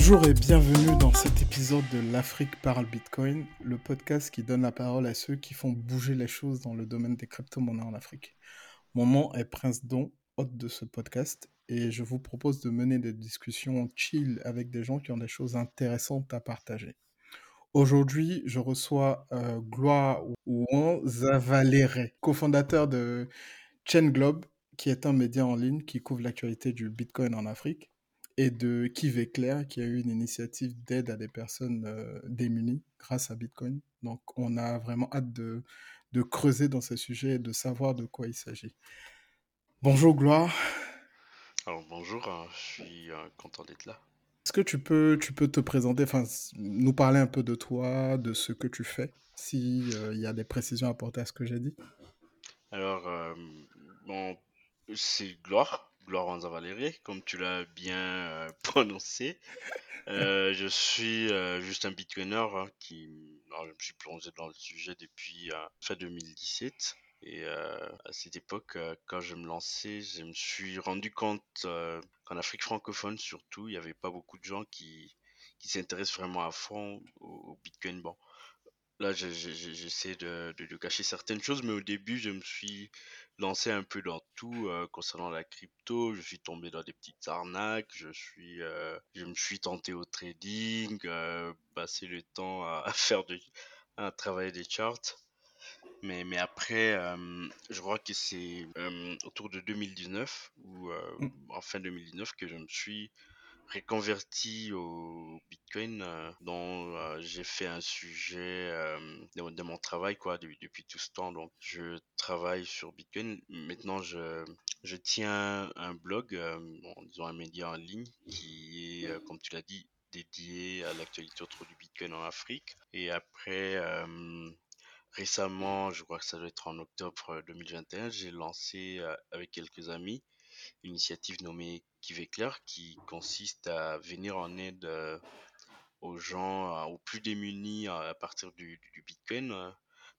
Bonjour et bienvenue dans cet épisode de L'Afrique parle Bitcoin, le podcast qui donne la parole à ceux qui font bouger les choses dans le domaine des crypto-monnaies en Afrique. Mon nom est Prince Don, hôte de ce podcast, et je vous propose de mener des discussions chill avec des gens qui ont des choses intéressantes à partager. Aujourd'hui, je reçois euh, Gloire Ouan Zavalere, cofondateur de Chain Globe, qui est un média en ligne qui couvre l'actualité du Bitcoin en Afrique, et de Kive Claire, qui a eu une initiative d'aide à des personnes euh, démunies grâce à Bitcoin. Donc, on a vraiment hâte de, de creuser dans ce sujet et de savoir de quoi il s'agit. Bonjour Gloire. Alors bonjour, hein, je suis euh, content d'être là. Est-ce que tu peux, tu peux te présenter, enfin, nous parler un peu de toi, de ce que tu fais, s'il euh, y a des précisions à apporter à ce que j'ai dit? Alors, euh, bon, c'est Gloire, Gloire Wanza Valérie, comme tu l'as bien euh, prononcé. Euh, je suis euh, juste un bitcoiner hein, qui, je me suis plongé dans le sujet depuis euh, fin 2017. Et à cette époque, quand je me lançais, je me suis rendu compte qu'en Afrique francophone surtout, il n'y avait pas beaucoup de gens qui, s'intéressent vraiment à fond au, au Bitcoin. Bon, là, je- je- je- j'essaie de, de, de cacher certaines choses, mais au début, je me suis lancé un peu dans tout euh, concernant la crypto. Je suis tombé dans des petites arnaques, je suis, euh, je me suis tenté au trading, euh, passé le temps à, à faire de, à travailler des charts. Mais, mais après, euh, je crois que c'est euh, autour de 2019 ou euh, Mm. en fin 2019 que je me suis reconverti au Bitcoin, euh, dont euh, j'ai fait un sujet euh, de, mon travail quoi de- depuis tout ce temps. Donc, je travaille sur Bitcoin. Maintenant, je, je tiens un blog, euh, bon, disons un média en ligne qui est, comme tu l'as dit, dédié à l'actualité autour du Bitcoin en Afrique. Et après, Récemment, je crois que ça doit être en octobre 2021, j'ai lancé avec quelques amis une initiative nommée Qui clair qui consiste à venir en aide euh, aux gens, euh, aux plus démunis euh, à partir du, Bitcoin.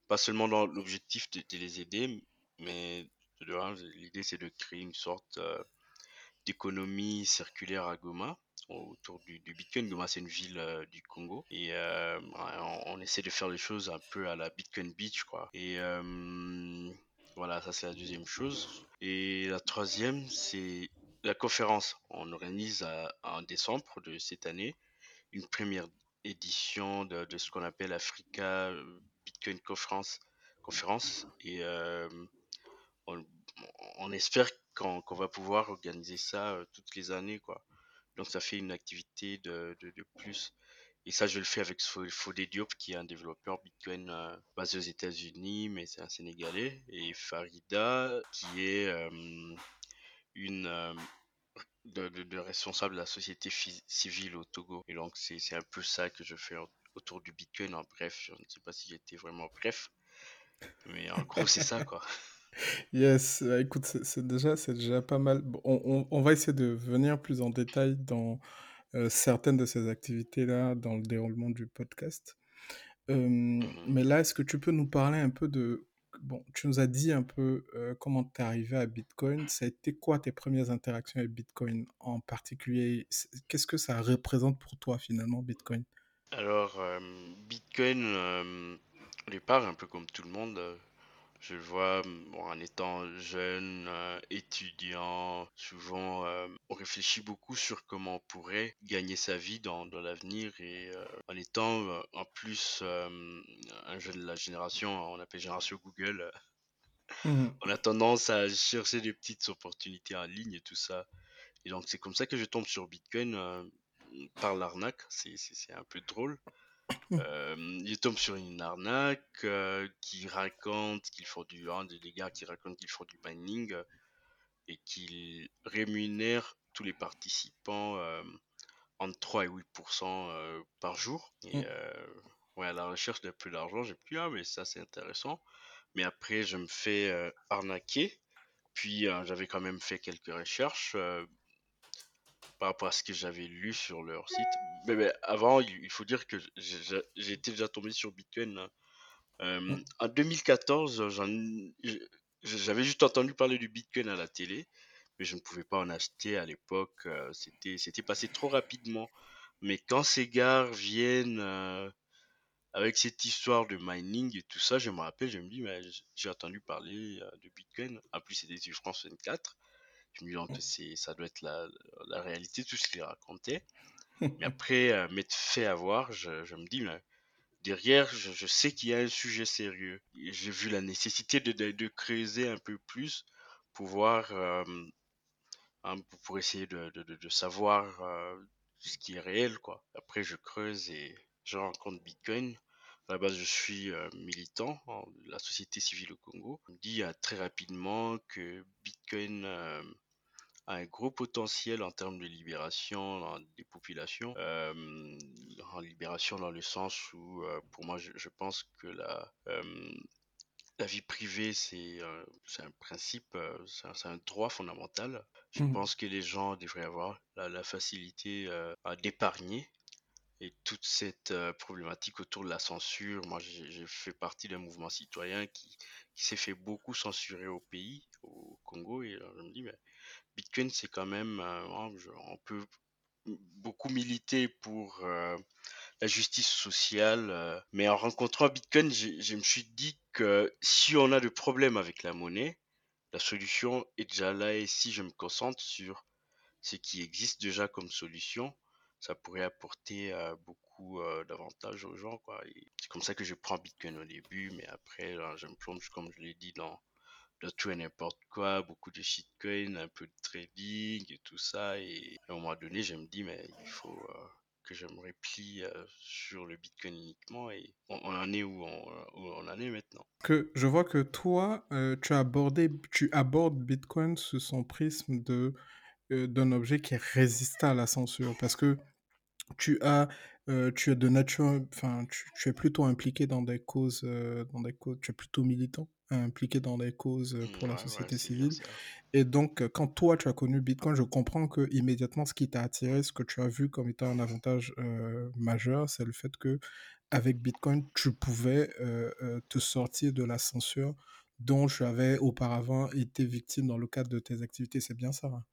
Pas seulement dans l'objectif de, les aider, mais l'idée c'est de créer une sorte d'économie circulaire à Goma autour du, Bitcoin. Goma, c'est une ville du Congo. Et on, on essaie de faire les choses un peu à la Bitcoin Beach, quoi. Et voilà, ça c'est la deuxième chose. Et la troisième, c'est la conférence. On organise en décembre de cette année une première édition de, ce qu'on appelle Africa Bitcoin Conference. Et euh, on, espère qu'on va pouvoir organiser ça euh, toutes les années, quoi. Donc ça fait une activité de, plus. Et ça, je le fais avec Fo- Fodé Diop, qui est un développeur Bitcoin euh, basé aux États-Unis, mais c'est un Sénégalais. Et Farida, qui est euh, une euh, de, de- de responsable de la société civile au Togo. Et donc c'est un peu ça que je fais au- autour du Bitcoin. En bref, je ne sais pas si j'étais vraiment bref, mais en gros c'est ça, quoi. Yes, euh, écoute, c'est déjà, déjà pas mal. Bon, On, on- on va essayer de venir plus en détail dans euh, certaines de ces activités-là dans le déroulement du podcast. Euh, Mhm. mais là, est-ce que tu peux nous parler un peu de... Bon, tu nous as dit un peu euh, comment tu es arrivé à Bitcoin. Ça a été quoi tes premières interactions avec Bitcoin en particulier? Qu'est-ce que ça représente pour toi finalement, Bitcoin? Alors, euh, Bitcoin, euh, au départ, un peu comme tout le monde, euh, je le vois bon, en étant jeune, euh, étudiant, souvent euh, on réfléchit beaucoup sur comment on pourrait gagner sa vie dans, dans l'avenir et euh, en étant en plus un jeune de la génération, on appelle génération Google, Mhm. on a tendance à chercher des petites opportunités en ligne et tout ça. Et donc c'est comme ça que je tombe sur Bitcoin par l'arnaque, c'est un peu drôle. Euh, il tombe sur une arnaque euh, qui raconte qu'ils font du hein, des gars qui racontent qu'ils font du mining euh, et qu'ils rémunèrent tous les participants entre 3 et 8% euh, par jour. Et euh, ouais, à la recherche d'un peu d'argent, j'ai pu ah mais ça c'est intéressant. Mais après je me fais arnaquer. Puis j'avais quand même fait quelques recherches par rapport à ce que j'avais lu sur leur site. Mais, mais avant, il faut dire que j'étais déjà tombé sur Bitcoin euh, Mhm. en 2014, j'en- j- j'avais juste entendu parler du Bitcoin à la télé, mais je ne pouvais pas en acheter à l'époque. euh, C'était, passé trop rapidement Mais quand ces gars viennent euh, avec cette histoire de mining et tout ça, je me rappelle, je me dis, j'ai entendu parler euh, de Bitcoin. En plus, c'était sur France 24. Me dis, c'est, ça doit être la, la réalité, tout ce qu'il racontait. Mais après euh, m'être fait avoir, je, je me dis, mais derrière, je, je sais qu'il y a un sujet sérieux. J'ai vu la nécessité de, de, de creuser un peu plus pour voir, euh, hein, pour, essayer de, savoir euh, ce qui est réel, quoi. Après, je creuse et je rencontre Bitcoin. À la base, je suis euh, militant de la société civile au Congo. On me dit très rapidement que Bitcoin a un gros potentiel en termes de libération dans des populations. Euh, en libération dans le sens où, euh, pour moi, je, je pense que la, euh, la vie privée, c'est euh, un principe, euh, c'est un, droit fondamental. Je Mhm. pense que les gens devraient avoir la, la facilité euh, à d'épargner. Et toute cette problématique autour de la censure, moi j'ai fait partie d'un mouvement citoyen qui, qui s'est fait beaucoup censurer au pays, au Congo, et je me dis, mais Bitcoin c'est quand même, euh, on peut beaucoup militer pour euh, la justice sociale, euh, mais en rencontrant Bitcoin, je me suis dit que si on a des problèmes avec la monnaie, la solution est déjà là. Et si je me concentre sur ce qui existe déjà comme solution, ça pourrait apporter beaucoup d'avantages aux gens, C'est comme ça que je prends Bitcoin au début, mais après, je me plonge, comme je l'ai dit, dans, dans tout et n'importe quoi, beaucoup de shitcoin, un peu de trading et tout ça. Et à un moment donné, je me dis, mais il faut euh, que je me replie euh, sur le Bitcoin uniquement. Et on, en est où on, où en est maintenant? Que je vois que toi, euh, tu abordes Bitcoin sous son prisme de euh, d'un objet qui est résistant à la censure, parce que tu as, euh, tu es de nature, enfin, tu, es plutôt impliqué dans des causes, euh, dans des causes, tu es plutôt militant, impliqué dans des causes euh, pour la Ouais, ouais, société civile. Et donc, euh, quand toi, tu as connu Bitcoin, je comprends que immédiatement, ce qui t'a attiré, ce que tu as vu comme étant un avantage euh, majeur, c'est le fait que avec Bitcoin, tu pouvais euh, te sortir de la censure dont tu avais auparavant été victime dans le cadre de tes activités. C'est bien ça. hein?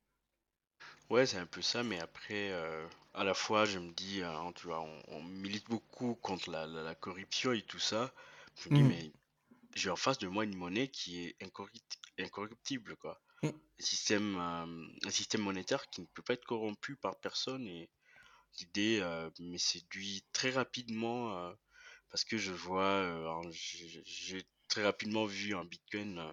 Ouais, c'est un peu ça, mais après, euh, à la fois, je me dis, hein, tu vois, on, on milite beaucoup contre la, la, la corruption et tout ça. Je me dis, Mhm. mais j'ai en face de moi une monnaie qui est incorrupt- incorruptible, quoi. Mhm. Un système, euh, un système monétaire qui ne peut pas être corrompu par personne et l'idée euh, me séduit très rapidement euh, parce que je vois, euh, alors, j'ai j'ai très rapidement vu un Bitcoin euh,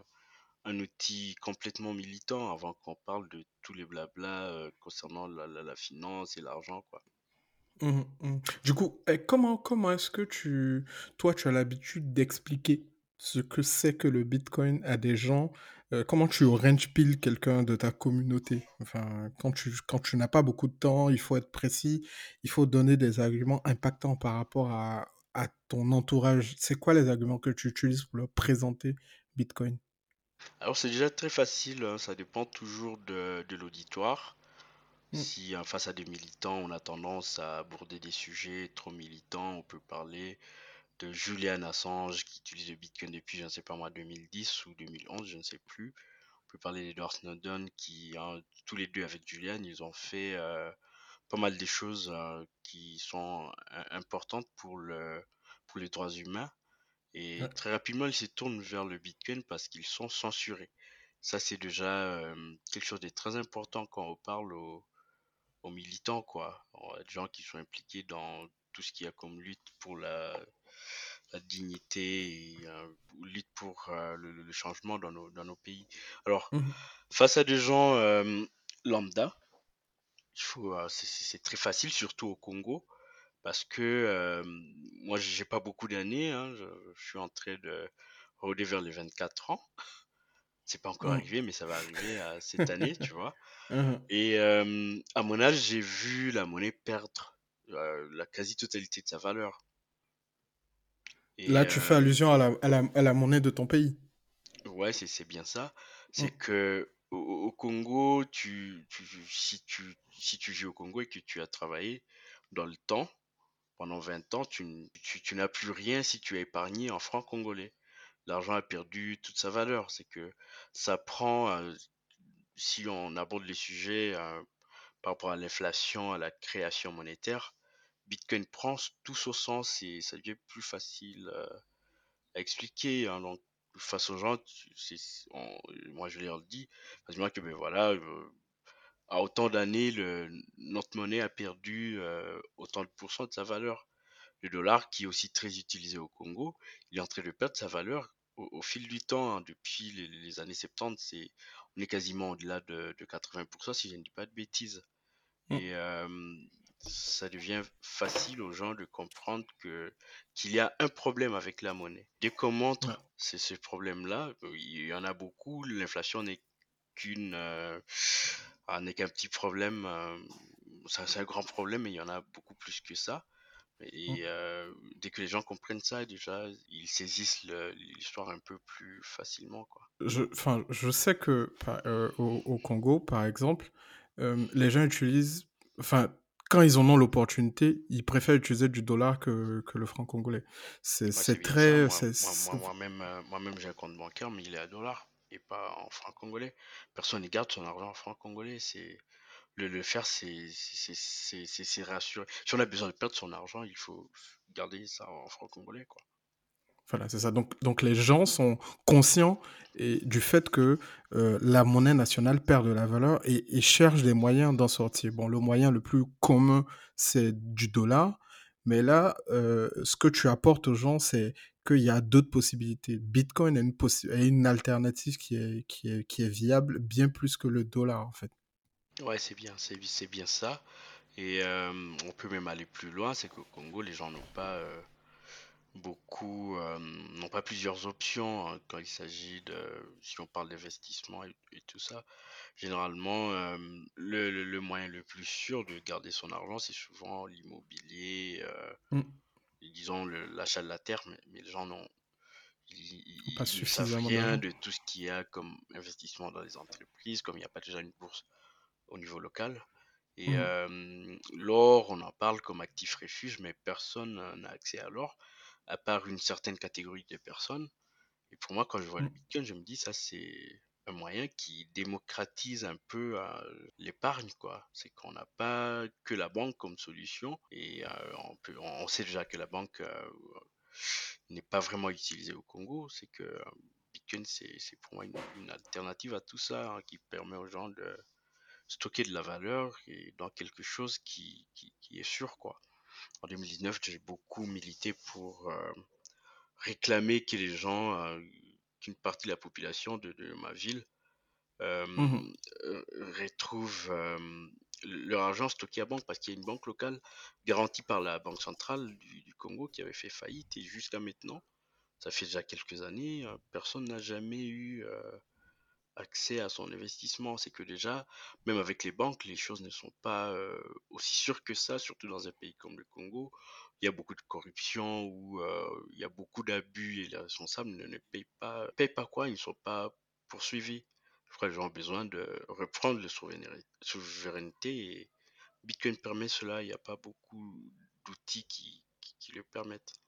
un outil complètement militant avant qu'on parle de tous les blabla euh, concernant la, la, la finance et l'argent, quoi. Mhm, mhm. Du coup, eh, comment, comment est-ce que tu, toi, tu as l'habitude d'expliquer ce que c'est que le Bitcoin à des gens? euh, comment tu orange peel quelqu'un de ta communauté? Enfin, quand tu, quand tu n'as pas beaucoup de temps, il faut être précis, il faut donner des arguments impactants par rapport à, à ton entourage. C'est quoi les arguments que tu utilises pour leur présenter Bitcoin? Alors c'est déjà très facile, hein, ça dépend toujours de, de l'auditoire. Mm, Si hein, face à des militants, on a tendance à aborder des sujets trop militants, on peut parler de Julian Assange qui utilise le Bitcoin depuis, je ne sais pas moi, 2010 ou 2011, je ne sais plus. On peut parler d'Edward Snowden qui, hein, tous les deux avec Julian, ils ont fait euh, pas mal des choses euh, qui sont euh, importantes pour le, pour les droits humains. Et ouais, très rapidement, ils se tournent vers le Bitcoin parce qu'ils sont censurés. Ça, c'est déjà euh, quelque chose de très important quand on parle aux, aux militants, quoi. Des gens qui sont impliqués dans tout ce qu'il y a comme lutte pour la dignité et euh, lutte pour euh, le, le changement dans nos, dans nos pays. Alors, mhm, face à des gens euh, lambda, il faut, euh, c'est très facile, surtout au Congo, parce que moi, j'ai pas beaucoup d'années, hein, je, je suis en train de rôder vers les 24 ans. C'est pas encore arrivé, mais ça va arriver euh, cette année, tu vois. Mhm. Et à mon âge, j'ai vu la monnaie perdre la quasi-totalité de sa valeur. Et Là, tu fais euh, allusion à la, à la, à la monnaie de ton pays. ouais, c'est bien ça. C'est Mm, que au, au Congo, tu, tu, si tu, si tu vis au Congo et que tu as travaillé dans le temps, pendant 20 ans, tu, tu n'as plus rien si tu as épargné en francs congolais. L'argent a perdu toute sa valeur. C'est que ça prend, euh, si on aborde les sujets euh, par rapport à l'inflation, à la création monétaire, Bitcoin prend tout son sens et ça devient plus facile euh, à expliquer. hein. donc, face aux gens, tu- c'est- on- moi je leur dis, facilement que ben voilà, euh, à autant d'années, notre monnaie a perdu euh, autant de pourcents de sa valeur. Le dollar, qui est aussi très utilisé au Congo, il est en train de perdre sa valeur au, au fil du temps. hein. Depuis les, les années 70, c'est, on est quasiment au-delà de, de 80%, si je ne dis pas de bêtises. Mm. Et ça devient facile aux gens de comprendre que qu'il y a un problème avec la monnaie. Dès qu'on Ouais. montre c'est ce problème-là, euh, il y en a beaucoup. L'inflation n'est qu'une euh, ah, n'est qu'un petit problème. euh, c'est un grand problème, mais il y en a beaucoup plus que ça. Et euh, dès que les gens comprennent ça, déjà, ils saisissent l'histoire un peu plus facilement, quoi. Je, je sais que par- euh, au, au Congo, par exemple, euh, les gens utilisent, enfin, quand ils en ont l'opportunité, ils préfèrent utiliser du dollar que, que le franc congolais. C'est Ouais, très, Moi, c'est, moi, moi-même, euh, moi-même, j'ai un compte bancaire, mais il est à dollars et pas en francs congolais. Personne ne garde son argent en francs congolais. C'est le, le faire, c'est c'est c'est c'est c'est rassurer. Si on a besoin de perdre son argent, il faut garder ça en francs congolais, quoi. Voilà, c'est ça. Donc, donc les gens sont conscients du fait que euh, la monnaie nationale perd de la valeur et, et cherchent des moyens d'en sortir. Bon, le moyen le plus commun, c'est du dollar. Mais là, euh, ce que tu apportes aux gens, c'est qu'il y a d'autres possibilités. Bitcoin est une, alternative qui est, qui, est, viable bien plus que le dollar, en fait. Ouais, c'est bien, c'est bien ça. Et euh, on peut même aller plus loin, c'est qu'au Congo, les gens n'ont pas beaucoup, euh, n'ont pas plusieurs options hein, quand il s'agit de, si on parle d'investissement et, et tout ça. Généralement, euh, le, le- le moyen le plus sûr de garder son argent, c'est souvent l'immobilier, euh, Mm. disons l'achat de la terre, mais, mais les gens n'ont, ils, Pas ils ne savent suffisamment rien de tout ce qu'il y a comme investissement dans les entreprises, comme il n'y a pas déjà une bourse au niveau local. Et euh, l'or, on en parle comme actif refuge, mais personne n'a accès à l'or, à part une certaine catégorie de personnes. Et pour moi, quand je vois le Mm. Bitcoin, je me dis, ça, c'est un moyen qui démocratise un peu euh, l'épargne, quoi. C'est qu'on n'a pas que la banque comme solution, et euh, on peut, on sait déjà que la banque euh, n'est pas vraiment utilisée au Congo. C'est que Bitcoin, c'est c'est pour moi une, une alternative à tout ça, hein, qui permet aux gens de stocker de la valeur et dans quelque chose qui, qui, qui est sûr, quoi. En 2019, j'ai beaucoup milité pour euh, réclamer que les gens, euh, qu'une partie de la population de, de ma ville euh, retrouvent euh, leur argent stocké à banque. Parce qu'il y a une banque locale garantie par la Banque centrale du, du Congo qui avait fait faillite et jusqu'à maintenant, ça fait déjà quelques années, personne n'a jamais eu euh, accès à son investissement. C'est que déjà, même avec les banques, les choses ne sont pas euh, aussi sûres que ça, surtout dans un pays comme le Congo. Il y a beaucoup de corruption, où euh, il y a beaucoup d'abus et les responsables ne, payent pas. Payent pas quoi Ils ne sont pas poursuivis. Je crois gens ont besoin de reprendre la souveraineté et Bitcoin permet cela. Il n'y a pas beaucoup d'outils qui le permettent.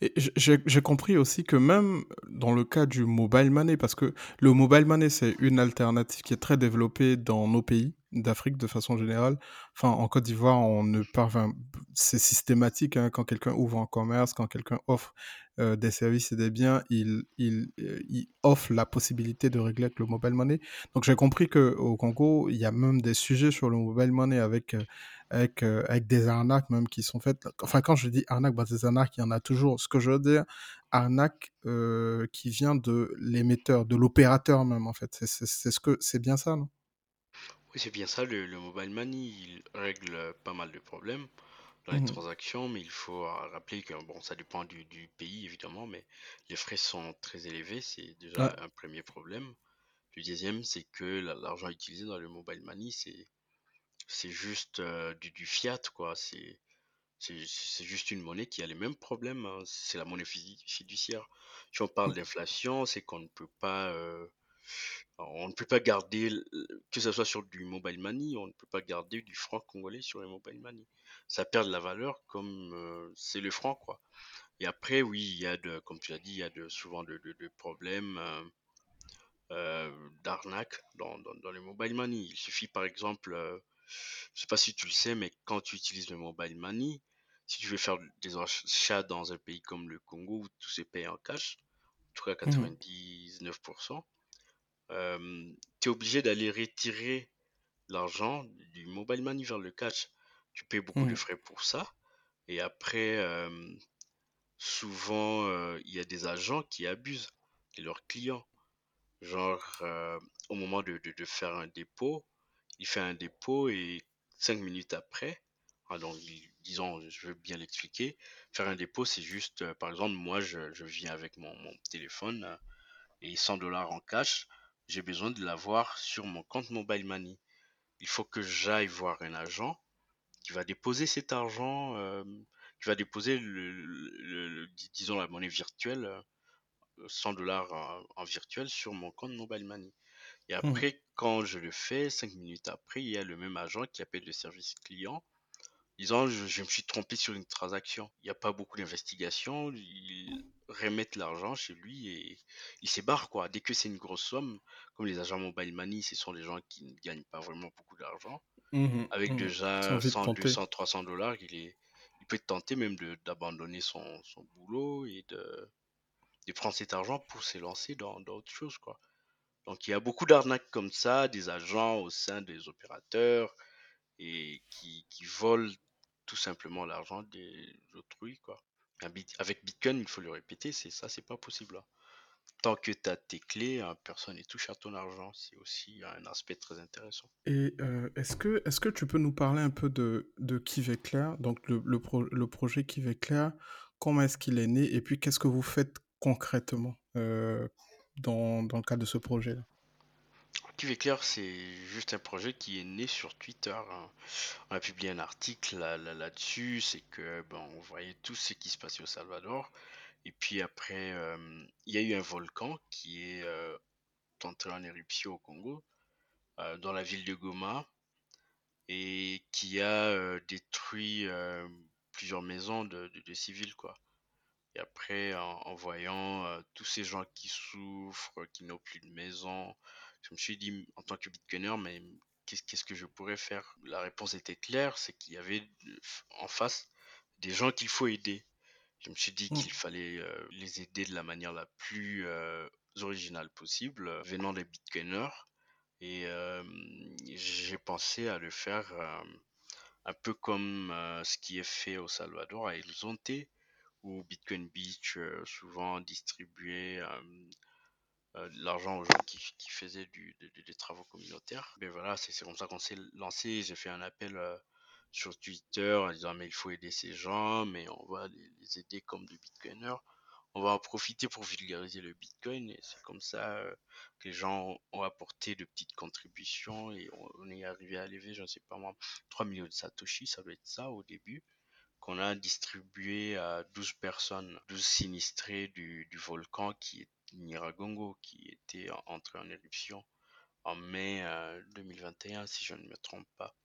Et j'ai compris aussi que même dans le cas du mobile money, parce que le mobile money, c'est une alternative qui est très développée dans nos pays d'Afrique de façon générale. En Côte d'Ivoire, on ne parvient, c'est systématique hein, quand quelqu'un ouvre un commerce, quand quelqu'un offre euh, des services et des biens, il, euh, il offre la possibilité de régler avec le mobile money. Donc j'ai compris que au Congo, il y a même des sujets sur le mobile money avec euh, avec, avec des arnaques même qui sont faites. Enfin, quand je dis arnaque, bah, des arnaques, il y en a toujours. Ce que je veux dire, arnaque qui vient de l'émetteur, de l'opérateur même, en fait. C'est ce bien ça, non? Oui, c'est bien ça, le, le mobile money, il règle pas mal de problèmes dans les Mhm. transactions, mais il faut euh, rappeler que, bon, ça dépend du, du pays, évidemment, mais les frais sont très élevés, c'est Ouais. déjà un premier problème. Le deuxième, c'est que la- l'argent utilisé dans le mobile money, c'est, c'est juste euh, du, du fiat, quoi. C'est, c'est, c'est juste une monnaie qui a les mêmes problèmes, hein. C'est la monnaie fiduciaire. Si on parle d'inflation, c'est qu'on ne peut pas, euh, on ne peut pas garder, que ce soit sur du mobile money, on ne peut pas garder du franc congolais sur les mobile money. Ça perd de la valeur comme euh, c'est le franc, quoi. Et après, oui, il y a de, comme tu l'as dit, il y a de, souvent de, de- de problèmes euh, euh, d'arnaque dans, dans, dans les mobile money. Il suffit par exemple, je sais pas si tu le sais, mais quand tu utilises le mobile money, si tu veux faire des achats dans un pays comme le Congo où tout se paye en cash, en tout cas Mhm, 99%, euh, tu es obligé d'aller retirer l'argent du mobile money vers le cash. Tu payes beaucoup de mhm, frais pour ça. Et après, euh, souvent, euh, il y a des agents qui abusent de leurs clients. Genre, au moment de, de- de faire un dépôt, il fait un dépôt et cinq minutes après, ah, donc il- disons, je veux bien l'expliquer, faire un dépôt, c'est juste, par exemple, moi, je, je viens avec mon, mon téléphone et 100 dollars en cash, j'ai besoin de l'avoir sur mon compte Mobile Money. Il faut que j'aille voir un agent qui va déposer cet argent, euh, qui va déposer, le, le- le- disons, la monnaie virtuelle, euh, 100 dollars en, en virtuel sur mon compte Mobile Money. Et mhm, après, quand je le fais, cinq minutes après, il y a le même agent qui appelle le service client, disant je, je me suis trompé sur une transaction. Il n'y a pas beaucoup d'investigation, ils remettent l'argent chez lui et il se barre quoi. Dès que c'est une grosse somme, comme les agents mobile money, ce sont des gens qui ne gagnent pas vraiment beaucoup d'argent. mhm, Avec ont déjà envie de 100, tenter. 200, 300 dollars, il est, il peut tenter même d'abandonner son, son boulot et de, de prendre cet argent pour se lancer dans, dans autre chose quoi. Donc il y a beaucoup d'arnaques comme ça, des agents au sein des opérateurs et qui, qui volent tout simplement l'argent des autrui, quoi. Avec Bitcoin, il faut le répéter, c'est ça, c'est pas possible. hein. Tant que tu as tes clés, hein, personne ne touche à ton argent. C'est aussi un aspect très intéressant. Et euh, est-ce que, est-ce que tu peux nous parler un peu de, de Kiveclair, donc le, le, pro- le projet Kiveclair, comment est-ce qu'il est né et puis qu'est-ce que vous faites concrètement euh, dans, dans le cadre de ce projet-là? Clair, c'est juste un projet qui est né sur Twitter. hein. On a publié un article là, là- là-dessus, c'est que bon, on voyait tout ce qui se passait au Salvador. Et puis après, euh, il y a eu un volcan qui est euh, entré en éruption au Congo, euh, dans la ville de Goma. et qui a détruit plusieurs maisons de, de- civils, quoi. Et après, en, voyant tous ces gens qui souffrent, qui n'ont plus de maison, je me suis dit, en tant que bitcoiner, mais qu'est-ce que je pourrais faire? La réponse était claire, c'est qu'il y avait euh, en face des gens qu'il faut aider. Je me suis dit Mm. qu'il fallait euh, les aider de la manière la plus euh, originale possible, euh, venant des bitcoiners. Et j'ai pensé à le faire un peu comme ce qui est fait au Salvador à El Zonte, où Bitcoin Beach souvent distribuait de l'argent aux gens qui, faisaient des travaux communautaires. Mais voilà, c'est comme ça qu'on s'est lancé. J'ai fait un appel euh, sur Twitter en disant mais il faut aider ces gens, mais on va les, aider comme des Bitcoiners. On va en profiter pour vulgariser le Bitcoin et c'est comme ça euh, que les gens ont apporté de petites contributions et on, est arrivé à lever, je ne sais pas moi, 3 millions de Satoshi, ça doit être ça au début qu'on a distribué à 12 personnes, 12 sinistrés du, du volcan qui Nyiragongo, qui était entré en éruption en mai euh, 2021, si je ne me trompe pas.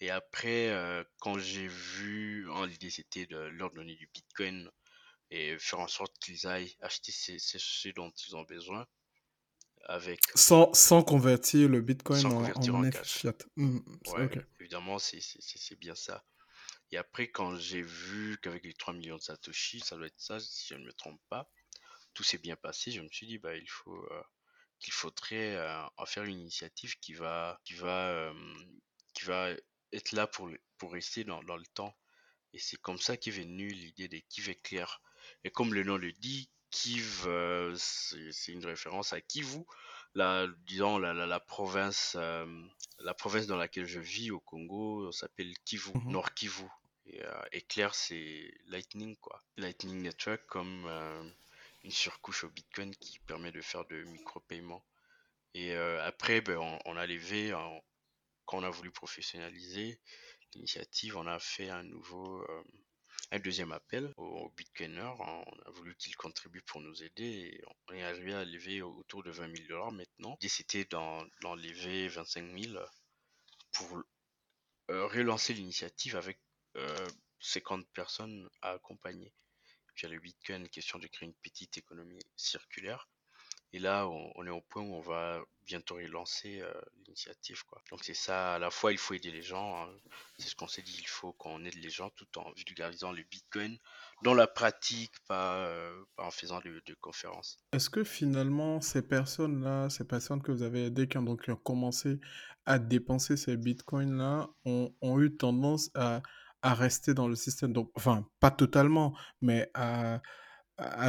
Et après, euh, quand j'ai vu, en l'idée c'était de leur donner du Bitcoin et faire en sorte qu'ils aillent acheter ce dont ils ont besoin avec Sans, sans convertir le sans Bitcoin en, en convertir en monnaie cash. fiat. Mm, c'est- Ouais, évidemment, c'est bien ça. Et après, quand j'ai vu qu'avec les 3 millions de Satoshi, ça doit être ça, si je ne me trompe pas, tout s'est bien passé, je me suis dit, bah, il faut, euh, qu'il faudrait euh, en faire une initiative qui va, qui va, euh, qui va être là pour, pour rester dans, dans le temps. Et c'est comme ça qu'est venue l'idée des Kiv éclairs. Et comme le nom le dit, Kiv, euh, c'est une référence à Kivu, la, disons la, la, la province, euh, la province dans laquelle je vis au Congo s'appelle Kivu, Mhm. Nord Kivu. Et euh, éclair, c'est Lightning, quoi. Lightning Network comme une surcouche au Bitcoin qui permet de faire de micro-paiements. Et euh, après, ben, on, a levé, en- quand on a voulu professionnaliser l'initiative, on a fait un nouveau, euh, un deuxième appel aux Bitcoiners. On a voulu qu'ils contribuent pour nous aider et on est arrivé à lever autour de 20 000 dollars maintenant. L'idée c'était d'en lever 25 000 pour euh, relancer l'initiative avec euh, 50 personnes à accompagner. Puis il y a le Bitcoin, question de créer une petite économie circulaire. Et là, on, est au point où on va bientôt relancer euh, l'initiative. Donc c'est ça, à la fois, il faut aider les gens. Hein. C'est ce qu'on s'est dit, il faut qu'on aide les gens tout en vulgarisant le Bitcoin dans la pratique, pas, euh, en faisant de, conférences. Est-ce que finalement, ces personnes-là, ces personnes que vous avez aidées, qui ont donc commencé à dépenser ces bitcoins-là, ont, eu tendance à, à, rester dans le système Donc, enfin, pas totalement, mais à,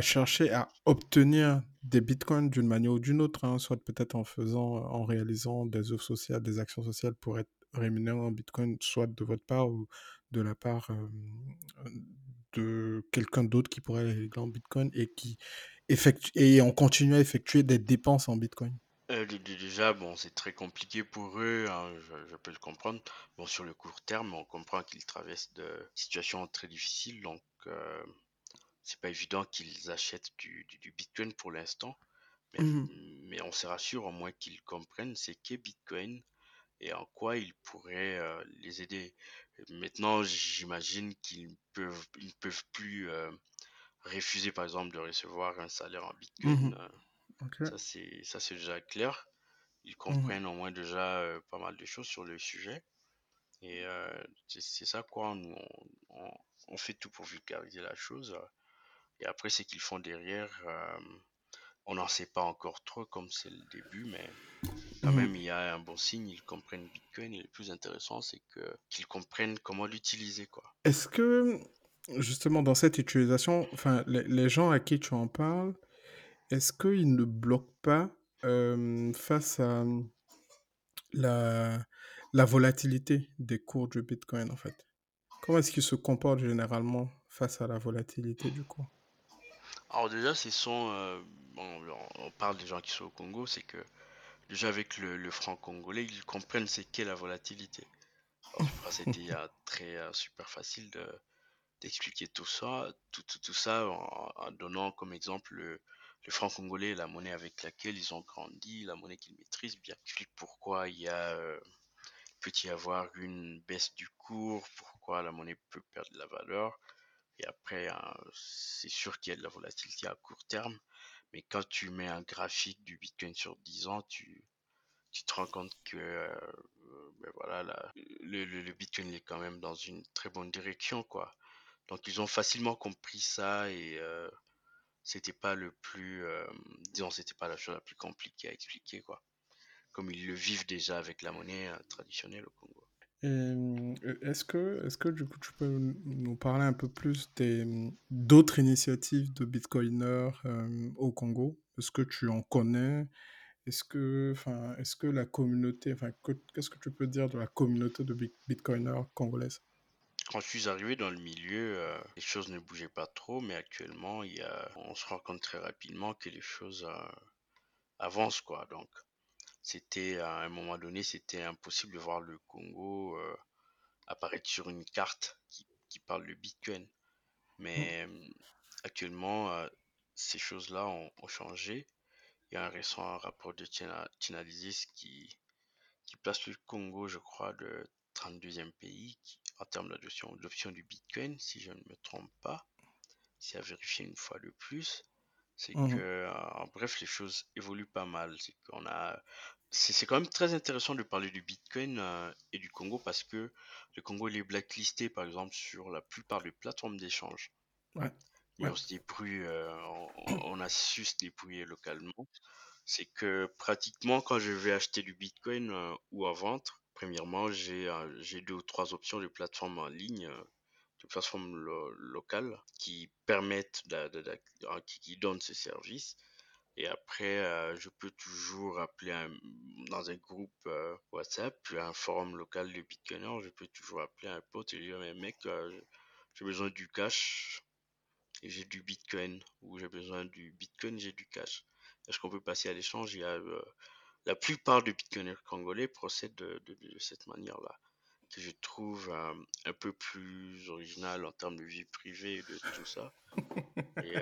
chercher à obtenir des bitcoins d'une manière ou d'une autre, hein, soit peut-être en faisant, en réalisant des offres sociales, des actions sociales pour être rémunéré en bitcoin, soit de votre part ou de la part euh, de quelqu'un d'autre qui pourrait aller en bitcoin et qui effectue et on continue à effectuer des dépenses en bitcoin. Euh, déjà, bon, c'est très compliqué pour eux, hein, je, peux le comprendre. Bon, sur le court terme, on comprend qu'ils traversent de situations très difficiles, donc euh, c'est pas évident qu'ils achètent du, Bitcoin pour l'instant. Mmh mais, on se rassure au moins qu'ils comprennent c'est qu'est Bitcoin et en quoi il pourrait euh, les aider. Maintenant, j'imagine qu'ils peuvent, ils ne peuvent plus euh, refuser, par exemple, de recevoir un salaire en Bitcoin. Mmh euh, ça, c'est, ça, c'est déjà clair. Ils mmh comprennent au moins déjà pas mal de choses sur le sujet. Et c'est, ça, quoi. Nous, on, on, fait tout pour vulgariser la chose. Et après, c'est qu'ils font derrière, euh, on n'en sait pas encore trop comme c'est le début, mais quand mhm. même, il y a un bon signe, ils comprennent Bitcoin. Et le plus intéressant, c'est qu'ils comprennent comment l'utiliser. quoi. Est-ce que, justement, dans cette utilisation, enfin, les, gens à qui tu en parles, est-ce qu'ils ne bloquent pas euh, face à la, la volatilité des cours du Bitcoin, en fait? Comment est-ce qu'ils se comportent généralement face à la volatilité du cours alors déjà, c'est son... Euh, bon, on parle des gens qui sont au Congo, c'est que déjà avec le, franc congolais, ils comprennent c'est qu'est la volatilité. C'était très euh, super facile de d'expliquer tout ça, tout, tout, ça en, donnant comme exemple le, franc congolais, la monnaie avec laquelle ils ont grandi, la monnaie qu'ils maîtrisent bien. Explique pourquoi il y a euh, peut y avoir une baisse du cours, pourquoi la monnaie peut perdre de la valeur. Et après, hein, c'est sûr qu'il y a de la volatilité à court terme. Mais quand tu mets un graphique du Bitcoin sur 10 ans, tu, tu te rends compte que euh, ben voilà, le, le, Bitcoin est quand même dans une très bonne direction. quoi. Donc ils ont facilement compris ça et euh, c'était pas le plus, euh, disons, c'était pas la chose la plus compliquée à expliquer. quoi. Comme ils le vivent déjà avec la monnaie traditionnelle au Congo. Euh, est-ce que, est-ce que du coup tu peux nous parler un peu plus d'autres initiatives de Bitcoiners euh, au Congo? Est-ce que tu en connais? Est-ce que, est-ce que la communauté, qu'est-ce que tu peux dire de la communauté de Bitcoiners congolaise? Quand je suis arrivé dans le milieu, euh, les choses ne bougeaient pas trop, mais actuellement, il y a, on se rend compte très rapidement que les choses avancent, quoi. Donc, c'était à un moment donné, c'était impossible de voir le Congo euh, apparaître sur une carte qui, parle de Bitcoin. Mais mmh. actuellement, euh, ces choses-là ont, changé. Il y a un récent rapport de qui, qui place le Congo, je crois, de 32e pays en termes d'adoption du Bitcoin, si je ne me trompe pas. C'est à vérifier une fois de plus. C'est mmh que, euh, en bref, les choses évoluent pas mal. C'est qu'on a c'est quand même très intéressant de parler du Bitcoin euh, et du Congo parce que le Congo est blacklisté par exemple sur la plupart des plateformes d'échange. Ouais. Et on se débrouille, euh, on, a su se débrouiller localement. C'est que pratiquement quand je vais acheter du Bitcoin euh, ou à vendre, premièrement j'ai j'ai deux ou trois options de plateformes en ligne, de plateformes locales qui permettent, qui donnent ces services. Et après, euh, je peux toujours appeler dans un groupe euh, WhatsApp, un forum local de Bitcoiner, je peux toujours appeler un pote et dire, mais mec, euh, j'ai besoin du cash et j'ai du Bitcoin. Ou j'ai besoin du Bitcoin, j'ai du cash. Est-ce qu'on peut passer à l'échange? Il y a, La plupart des Bitcoiners congolais procèdent de, cette manière-là que je trouve un peu plus original en termes de vie privée et de tout ça. Et,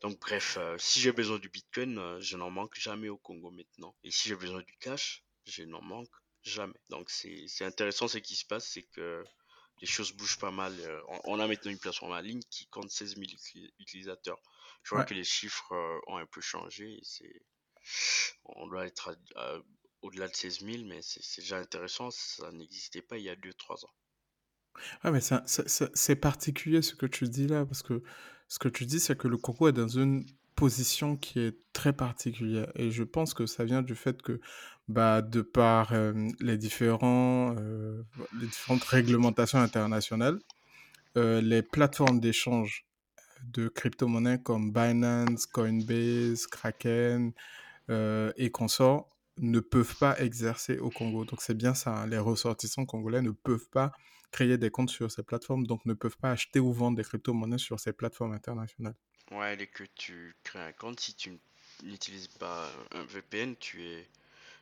donc bref, euh, si j'ai besoin du Bitcoin, euh, je n'en manque jamais au Congo maintenant. Et si j'ai besoin du cash, je n'en manque jamais. Donc c'est intéressant ce qui se passe, c'est que les choses bougent pas mal. Euh, on a maintenant une plateforme en ligne qui compte 16 000 utilisateurs. Je vois Ouais. que les chiffres euh, ont un peu changé. et C'est, on doit être au-delà de 16 000, mais c'est déjà intéressant. Ça n'existait pas il y a 2-3 ans. Ah, mais c'est particulier ce que tu dis là, parce que ce que tu dis, c'est que le Congo est dans une position qui est très particulière. Et je pense que ça vient du fait que, bah, de par euh, les différents, euh, les différentes réglementations internationales, euh, les plateformes d'échange de crypto-monnaies comme Binance, Coinbase, Kraken euh, et consorts ne peuvent pas exercer au Congo. Donc c'est bien ça, hein, les ressortissants congolais ne peuvent pas créer des comptes sur ces plateformes, donc ne peuvent pas acheter ou vendre des crypto-monnaies sur ces plateformes internationales. Ouais, dès que tu crées un compte, si tu n'utilises pas un VPN, tu es,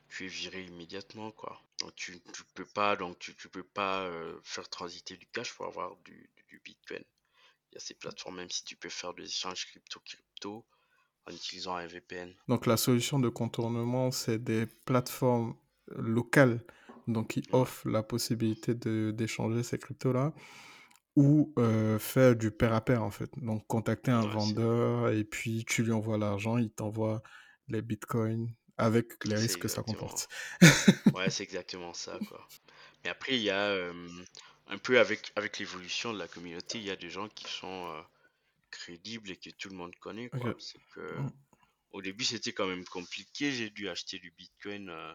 tu es viré immédiatement, quoi. Donc tu, tu peux pas, donc tu, tu peux pas euh, faire transiter du cash pour avoir du, du Bitcoin. Il y a ces plateformes, même si tu peux faire des échanges crypto-crypto en utilisant un VPN. Donc la solution de contournement, c'est des plateformes locales donc qui offrent la possibilité d'échanger ces cryptos-là ou euh, faire du pair à pair en fait. Donc contacter un Ouais, vendeur et puis tu lui envoies l'argent, il t'envoie les bitcoins avec les risques que ça comporte. Ouais, c'est exactement ça, quoi. Mais après, il y a euh, un peu avec, avec l'évolution de la communauté, il y a des gens qui sont euh, crédibles et que tout le monde connaît, quoi. C'est que Mm. au début, c'était quand même compliqué. J'ai dû acheter du Bitcoin euh,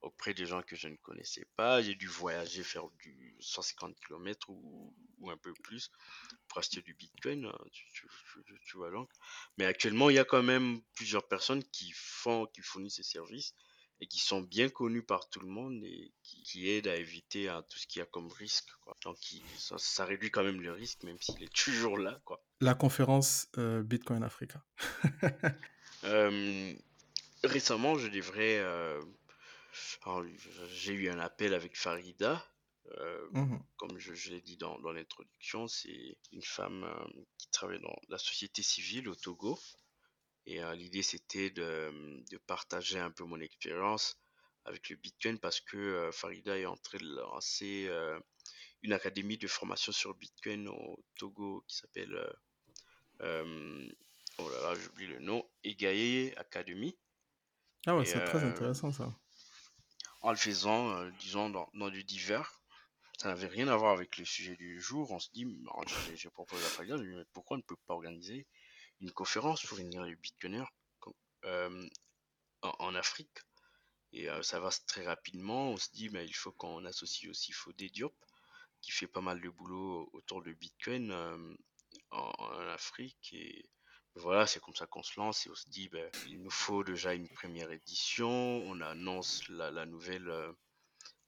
auprès des gens que je ne connaissais pas. J'ai dû voyager, faire du 150 km ou, ou un peu plus pour acheter du Bitcoin. euh, Tu, tu- tu- tu vois donc. Mais actuellement, il y a quand même plusieurs personnes qui font, qui fournissent ces services et qui sont bien connus par tout le monde et qui, qui aident à éviter hein, tout ce qu'il y a comme risque. Quoi. Donc, il- ça, ça réduit quand même le risque, même s'il est toujours là. Quoi. La conférence euh, Bitcoin Africa. Euh, récemment, je devrais. euh, j'ai eu un appel avec Farida. euh, Mhm. comme je, je l'ai dit dans, dans l'introduction, c'est une femme euh, qui travaille dans la société civile au Togo. Et euh, l'idée, c'était de, de partager un peu mon expérience avec le Bitcoin parce que euh, Farida est en train de lancer euh, une académie de formation sur Bitcoin au Togo qui s'appelle, oh là là, j'oublie le nom, Egaye Academy. Ah ouais, c'est très intéressant ça. en le faisant, disons, dans, dans du divers, ça n'avait rien à voir avec le sujet du jour. On se dit, alors, j'ai proposé à Farida, mais pourquoi on ne peut pas organiser une conférence pour réunir les Bitcoiners comme- euh, en, en Afrique Et euh, ça va très rapidement. On se dit, mais il faut qu'on associe aussi Fodé Diop, qui fait pas mal de boulot autour de Bitcoin euh, en, en Afrique. Et voilà, c'est comme ça qu'on se lance et on se dit, ben, il nous faut déjà une première édition. On annonce la, la nouvelle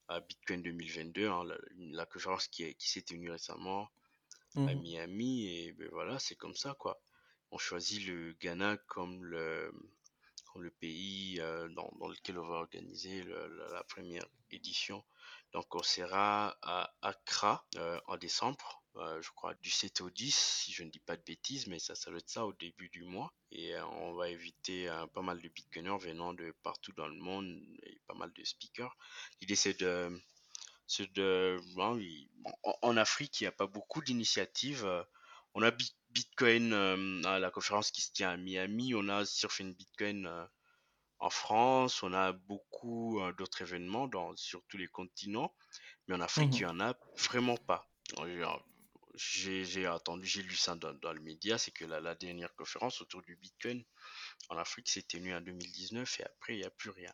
à Bitcoin 2022, hein, la, la conférence qui, est- qui s'est tenue récemment à Mhm. Miami. Et ben voilà, c'est comme ça, quoi. On choisit le Ghana comme le, pays euh, dans, lequel on va organiser la, première édition. Donc on sera à Accra euh, en décembre, euh, je crois du 7 au 10, si je ne dis pas de bêtises, mais ça, ça doit être ça au début du mois. Et on va inviter euh, pas mal de bitcoiners venant de partout dans le monde et pas mal de speakers. L'idée c'est de de en, Afrique, il n'y a pas beaucoup d'initiatives. On a Bitcoin euh, à la conférence qui se tient à Miami, on a Surfing Bitcoin euh, en France, on a beaucoup euh, d'autres événements dans, sur tous les continents, mais en Afrique, il Mhm. n'y en a vraiment pas. J'ai entendu, j'ai lu ça dans, dans le média, c'est que la, la dernière conférence autour du Bitcoin en Afrique s'est tenue en 2019 et après, il n'y a plus rien.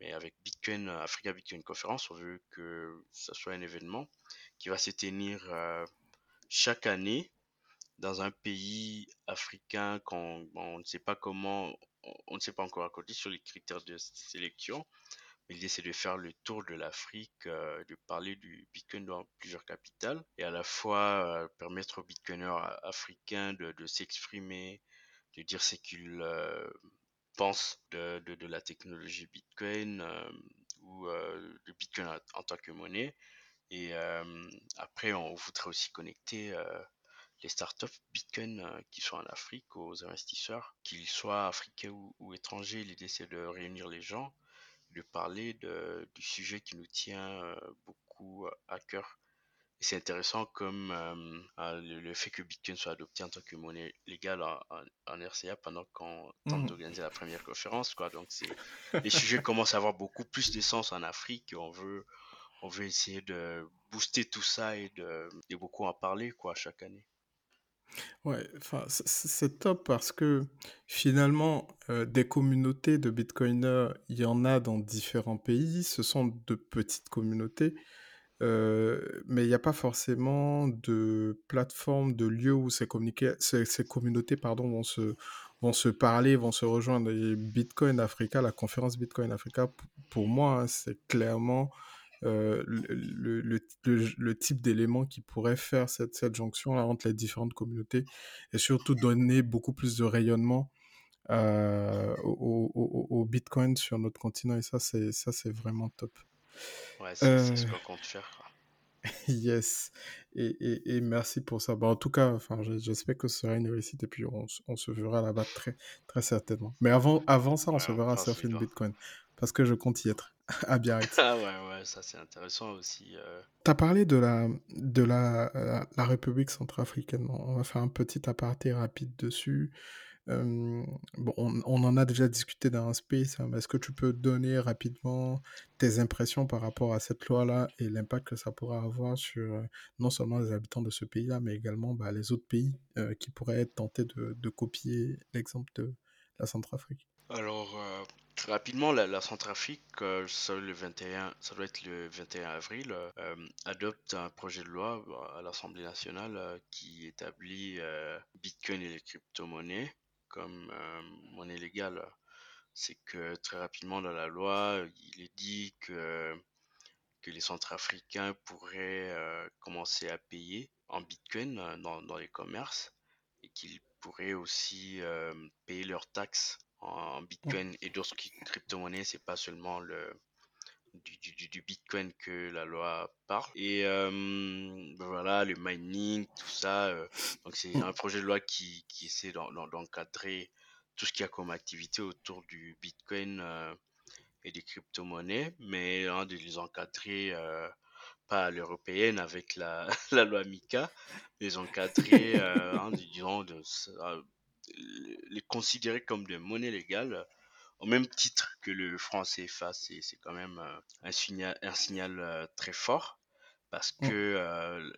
Mais avec Bitcoin, Africa Bitcoin Conference, on veut que ça soit un événement qui va se tenir chaque année dans un pays africain qu'on on ne sait pas comment, on, ne sait pas encore accordé sur les critères de sélection. Mais l'idée, c'est de faire le tour de l'Afrique, euh, de parler du Bitcoin dans plusieurs capitales et à la fois euh, permettre aux Bitcoiners africains de, s'exprimer, de dire ce qu'ils euh, pensent de, la technologie Bitcoin ou de Bitcoin en, tant que monnaie. Et après, on voudrait aussi connecter les startups Bitcoin euh, qui sont en Afrique aux investisseurs, qu'ils soient africains ou, ou étrangers. L'idée, c'est de réunir les gens, de parler de, du sujet qui nous tient euh, beaucoup à cœur. c'est intéressant comme euh, le, le fait que Bitcoin soit adopté en tant que monnaie légale en, en- en RCA pendant qu'on tente Mhm. d'organiser la première conférence, quoi. Donc, les sujets commencent à avoir beaucoup plus de sens en Afrique et on veut, on veut essayer de booster tout ça et de, beaucoup en parler, quoi, chaque année. Ouais, enfin, c'est top parce que finalement, euh, des communautés de Bitcoiners, il y en a dans différents pays. Ce sont de petites communautés, euh, mais il n'y a pas forcément de plateforme, de lieu où ces, ces, communautés pardon, vont se, vont se parler, vont se rejoindre. Et Bitcoin Africa, la conférence Bitcoin Africa, pour moi, hein, c'est clairement le, le, le, le- type d'élément qui pourrait faire cette, cette jonction-là entre les différentes communautés et surtout donner beaucoup plus de rayonnement euh, au, au, Bitcoin sur notre continent. Et ça, c'est, ça, c'est vraiment top. Ouais, c'est, Euh, ce qu'on compte faire, yes. Et, et, et merci pour ça. Bah, en tout cas, enfin, j'espère que ce sera une réussite et puis on, se verra là-bas très, très certainement. Mais avant, avant ça, on se Ouais, verra Surfing doigts. Bitcoin parce que je compte y être à Biarritz. Ah ouais, ouais, ça c'est intéressant aussi. euh. Tu as parlé de la, de la, la, la République centrafricaine. On va faire un petit aparté rapide dessus. Euh, bon, on, on en a déjà discuté dans un space, hein, mais est-ce que tu peux donner rapidement tes impressions par rapport à cette loi-là et l'impact que ça pourra avoir sur euh, non seulement les habitants de ce pays-là, mais également bah, les autres pays euh, qui pourraient être tentés de, de copier l'exemple de la Centrafrique? Alors, euh, rapidement, la, Centrafrique, euh, ça, le 21, ça doit être le 21 avril, euh, euh, adopte un projet de loi euh, à l'Assemblée nationale euh, qui établit euh, Bitcoin et les crypto-monnaies comme euh, monnaie légale. C'est que très rapidement dans la loi, il est dit que, que les Centrafricains pourraient euh, commencer à payer en Bitcoin euh, dans, dans les commerces et qu'ils pourraient aussi euh, payer leurs taxes en Bitcoin et d'autres crypto-monnaies. C'est pas seulement le, du, Bitcoin que la loi parle. Et euh, voilà, le mining, tout ça. euh, donc c'est un projet de loi qui, qui essaie d'en- d'en- d'encadrer tout ce qu'il y a comme activité autour du Bitcoin euh, et des crypto-monnaies, mais hein, de les encadrer pas à l'européenne avec la, la loi MICA, les encadrer, hein, disons, de, les considérer comme des monnaies légales au même titre que le franc CFA, c'est quand même euh, un signal, un signal euh, très fort parce que mm, euh,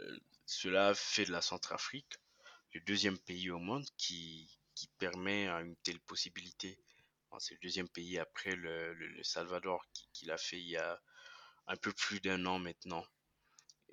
cela fait de la Centrafrique le deuxième pays au monde qui, qui permet une telle possibilité. C'est le deuxième pays après le, le- le Salvador qui, qui l'a fait il y a un peu plus d'un an maintenant.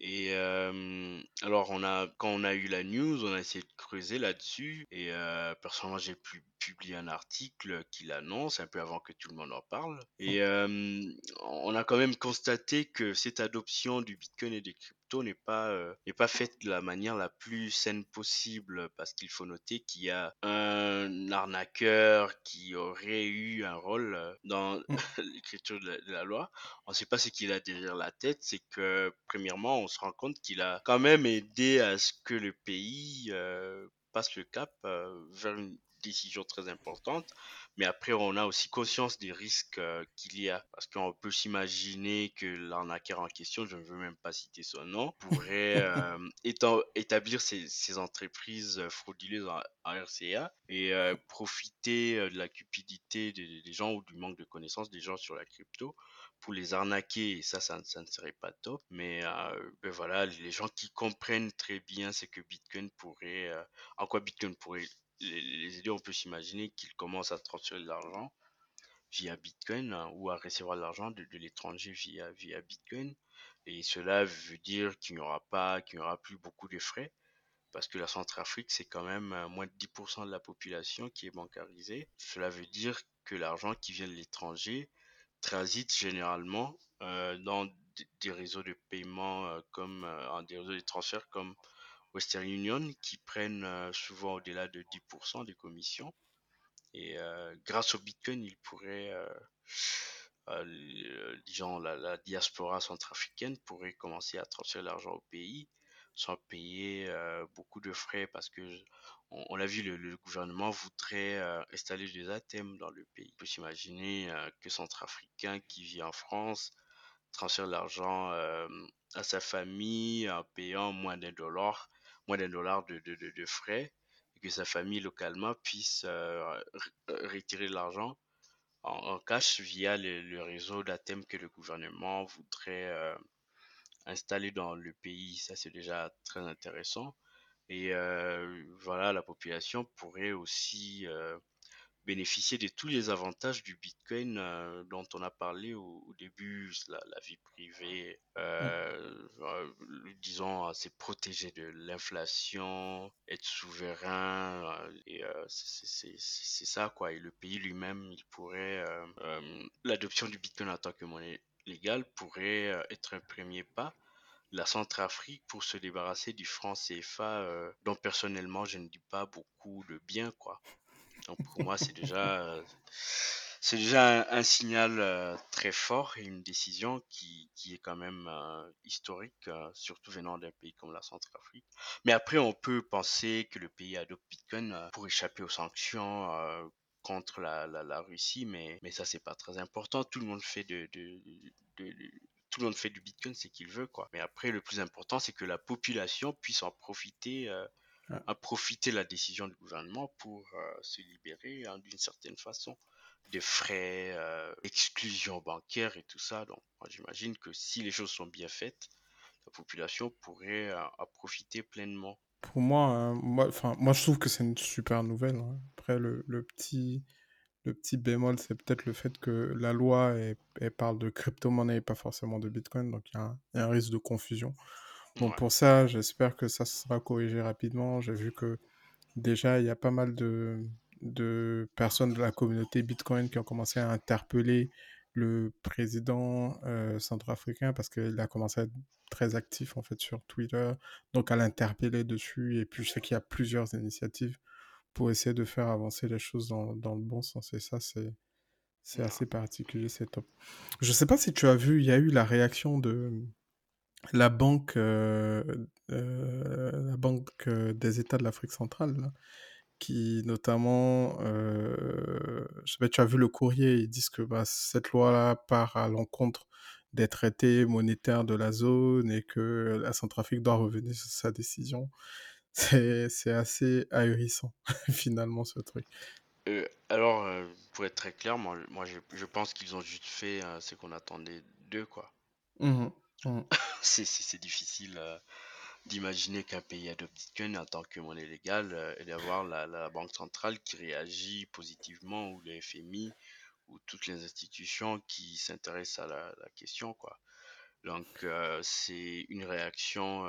Et euh, alors, on a, quand on a eu la news, on a essayé de creuser là-dessus. Et euh, personnellement, j'ai pu publier un article qui l'annonce un peu avant que tout le monde en parle. Et euh, on a quand même constaté que cette adoption du Bitcoin et des cryptos n'est pas, euh, n'est pas faite de la manière la plus saine possible parce qu'il faut noter qu'il y a un arnaqueur qui aurait eu un rôle dans mm, l'écriture de la, de la loi. On ne sait pas ce qu'il a derrière la tête, c'est que premièrement, on se rend compte qu'il a quand même aidé à ce que le pays euh, passe le cap euh, vers une décision très importante. Mais après, on a aussi conscience des risques euh, qu'il y a. Parce qu'on peut s'imaginer que l'arnaqueur en question, je ne veux même pas citer son nom, pourrait euh, éta- établir ses, ses entreprises frauduleuses en, en RCA et euh, profiter euh, de la cupidité des, des gens ou du manque de connaissances des gens sur la crypto pour les arnaquer, et ça, ça, ça ne serait pas top. Mais euh, ben voilà, les gens qui comprennent très bien ce que Bitcoin pourrait, euh, en quoi Bitcoin pourrait les, les on peut s'imaginer qu'ils commencent à transférer de l'argent via Bitcoin hein, ou à recevoir de l'argent de, l'étranger via, via Bitcoin. Et cela veut dire qu'il n'y aura pas, qu'il n'y aura plus beaucoup de frais parce que la Centrafrique, c'est quand même euh, moins de 10% de la population qui est bancarisée. Cela veut dire que l'argent qui vient de l'étranger transite généralement euh, dans des réseaux de paiement euh, comme euh, des réseaux de transfert comme Western Union qui prennent euh, souvent au-delà de 10% des commissions. Et euh, grâce au Bitcoin, ils pourraient, euh, disons, la, diaspora centrafricaine pourrait commencer à transférer l'argent au pays sans payer beaucoup de frais parce que on, l'a vu, le, gouvernement voudrait installer des ATM dans le pays. On peut s'imaginer euh, que Centrafricain qui vit en France transfère l'argent à sa famille en payant moins d'un dollar, moins d'un dollar de, de, frais et que sa famille localement puisse retirer l'argent en, cash via le, réseau d'ATEM que le gouvernement voudrait installer dans le pays. Ça, c'est déjà très intéressant. Et voilà, la population pourrait aussi bénéficier de tous les avantages du Bitcoin euh, dont on a parlé au, début, la, vie privée, euh, euh, disons, c'est protéger de l'inflation, être souverain, et c'est ça quoi. Et le pays lui-même, il pourrait, l'adoption du Bitcoin en tant que monnaie légale pourrait être un premier pas la Centrafrique pour se débarrasser du franc CFA dont personnellement je ne dis pas beaucoup de bien quoi. Donc pour moi, c'est déjà, euh, c'est déjà un, signal euh, très fort et une décision qui, qui est quand même euh, historique, surtout venant d'un pays comme la Centrafrique. Mais après, on peut penser que le pays adopte Bitcoin pour échapper aux sanctions contre la, la, Russie, mais, mais ça, c'est pas très important. Tout le monde fait de, tout le monde fait du Bitcoin, c'est qu'il veut, quoi. Mais après, le plus important, c'est que la population puisse en profiter à profiter de la décision du gouvernement pour euh, se libérer hein, d'une certaine façon des frais, euh, exclusion bancaire et tout ça. Donc, j'imagine que si les choses sont bien faites, la population pourrait euh, en profiter pleinement. Pour moi, hein, moi, moi, je trouve que c'est une super nouvelle. Hein. Après, le, le, petit, le petit bémol, c'est peut-être le fait que la loi elle, parle de crypto-monnaie et pas forcément de Bitcoin, donc il y, y, a un risque de confusion. Donc pour ça, j'espère que ça sera corrigé rapidement. J'ai vu que déjà, il y a pas mal de, de personnes de la communauté Bitcoin qui ont commencé à interpeller le président euh, centrafricain parce qu'il a commencé à être très actif en fait sur Twitter, donc à l'interpeller dessus. Et puis je sais qu'il y a plusieurs initiatives pour essayer de faire avancer les choses dans, dans le bon sens. Et ça, c'est c'est assez particulier, c'est top. Je sais pas si tu as vu, il y a eu la réaction de la banque, euh, euh, la banque euh, des États de l'Afrique centrale, qui notamment, je sais pas, tu as vu le courrier, ils disent que bah, cette loi-là part à l'encontre des traités monétaires de la zone et que la Centrafrique doit revenir sur sa décision. C'est assez ahurissant, finalement, ce truc. alors, pour être très clair, moi, moi je, je pense qu'ils ont juste fait ce qu'on attendait d'eux, quoi. Mmh mmh. c'est difficile euh, d'imaginer qu'un pays adopte Bitcoin en tant que monnaie légale euh, et d'avoir la, banque centrale qui réagit positivement ou le FMI ou toutes les institutions qui s'intéressent à la, la, question quoi. Donc euh, c'est une réaction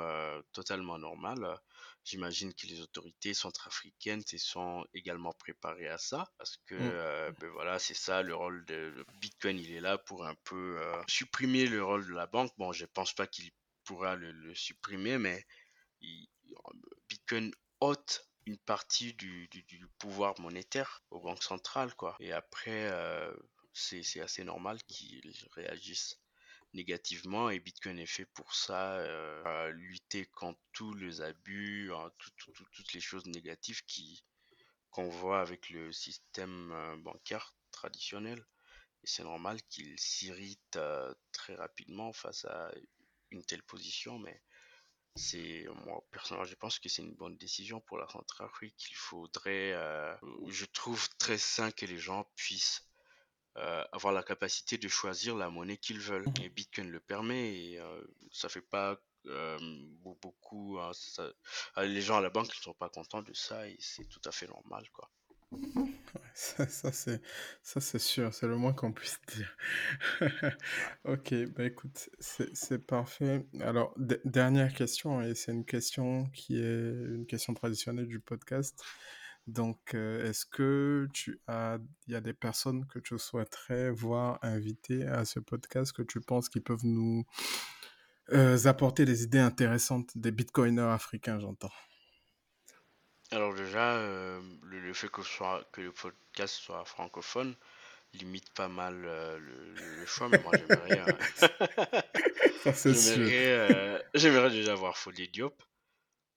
totalement normale. J'imagine que les autorités centrafricaines se sont également préparées à ça parce que mm. euh, ben voilà, c'est ça le rôle de Bitcoin, il est là pour un peu euh, supprimer le rôle de la banque. Bon, je pense pas qu'il pourra le, supprimer, mais Bitcoin ôte une partie du, pouvoir monétaire aux banques centrales, quoi. Et après, euh, c'est assez normal qu'ils réagissent négativement et Bitcoin est fait pour ça, euh, lutter contre tous les abus, hein, toutes les choses négatives qui qu'on voit avec le système euh, bancaire traditionnel. Et c'est normal qu'il s'irrite euh, très rapidement face à une telle position, mais c'est moi personnellement je pense que c'est une bonne décision pour la Centrafrique. Il faudrait, je trouve très sain que les gens puissent euh, avoir la capacité de choisir la monnaie qu'ils veulent. Et Bitcoin le permet et euh, ça fait pas euh, beaucoup. Hein, les gens à la banque ne sont pas contents de ça et c'est tout à fait normal, quoi. ça, ça c'est sûr, c'est le moins qu'on puisse dire. ok, bah écoute, c'est parfait. Alors dernière question et c'est une question qui est une question traditionnelle du podcast. Donc, euh, est-ce que tu as, il y a des personnes que tu souhaiterais voir invitées à ce podcast que tu penses qu'ils peuvent nous euh, apporter des idées intéressantes des bitcoiners africains, j'entends? Alors déjà, euh, le, fait que, soit, que le podcast soit francophone limite pas mal le, choix, mais moi j'aimerais... j'aimerais déjà voir Folie Diop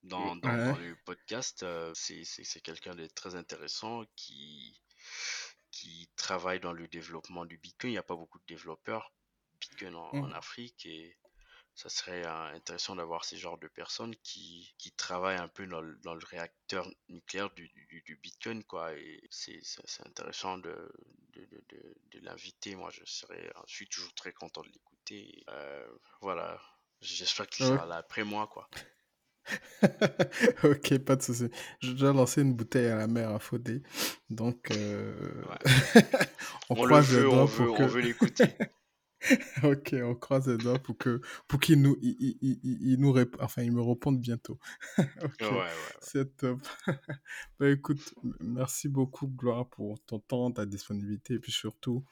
dans, dans, le podcast. Euh, c'est quelqu'un de très intéressant qui, qui travaille dans le développement du Bitcoin. Il n'y a pas beaucoup de développeurs Bitcoin en, mmh. Afrique et ça serait intéressant d'avoir ces genres de personnes qui, qui travaillent un peu dans le, dans le réacteur nucléaire du, du, Bitcoin, quoi. Et c'est intéressant de, de, de, de l'inviter. Moi, je serais, je suis toujours très content de l'écouter. Euh, voilà. J'espère qu'il sera là après moi, quoi. ok, pas de souci. J'ai déjà lancé une bouteille à la mer à Faudé. Donc, euh... on, croise les doigts pour que... on veut l'écouter. ok, on croise les doigts pour que pour qu'il nous il, il, il, nous enfin il me réponde bientôt. ok, ouais, ouais, c'est top. bah écoute, merci beaucoup Gloire pour ton temps, ta disponibilité et puis surtout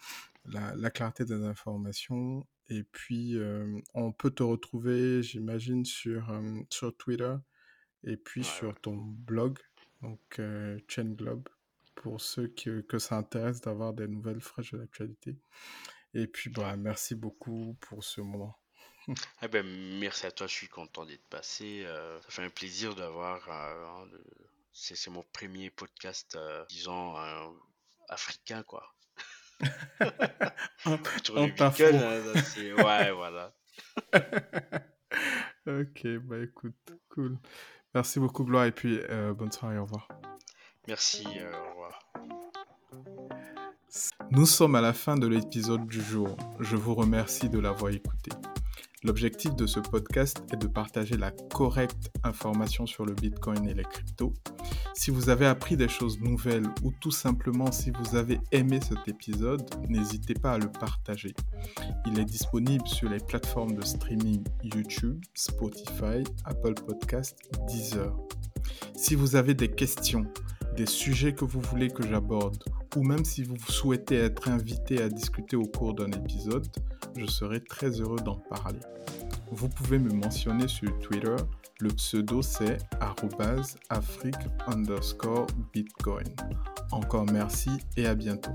la, la clarté des informations. Et puis euh, on peut te retrouver, j'imagine, sur euh, sur Twitter et puis sur ton blog, donc euh, Chain Globe, pour ceux que, que ça intéresse d'avoir des nouvelles fraîches de l'actualité. Et puis, bah, merci beaucoup pour ce moment. Eh ben, merci à toi, je suis content d'être passé. Ça fait un plaisir d'avoir. C'est mon premier podcast, disons, africain, quoi. Du Bitcoin, hein, ouais, voilà. ok, bah écoute, cool. Merci beaucoup, Gloire, et puis bonne soirée, au revoir. Merci, au revoir. Nous sommes à la fin de l'épisode du jour. Je vous remercie de l'avoir écouté. L'objectif de ce podcast est de partager la correcte information sur le Bitcoin et les cryptos. Si vous avez appris des choses nouvelles ou tout simplement si vous avez aimé cet épisode, n'hésitez pas à le partager. Il est disponible sur les plateformes de streaming YouTube, Spotify, Apple Podcast, Deezer. Si vous avez des questions, des sujets que vous voulez que j'aborde, ou même si vous souhaitez être invité à discuter au cours d'un épisode, je serai très heureux d'en parler. Vous pouvez me mentionner sur Twitter, le pseudo c'est afrique underscore bitcoin. Encore merci et à bientôt.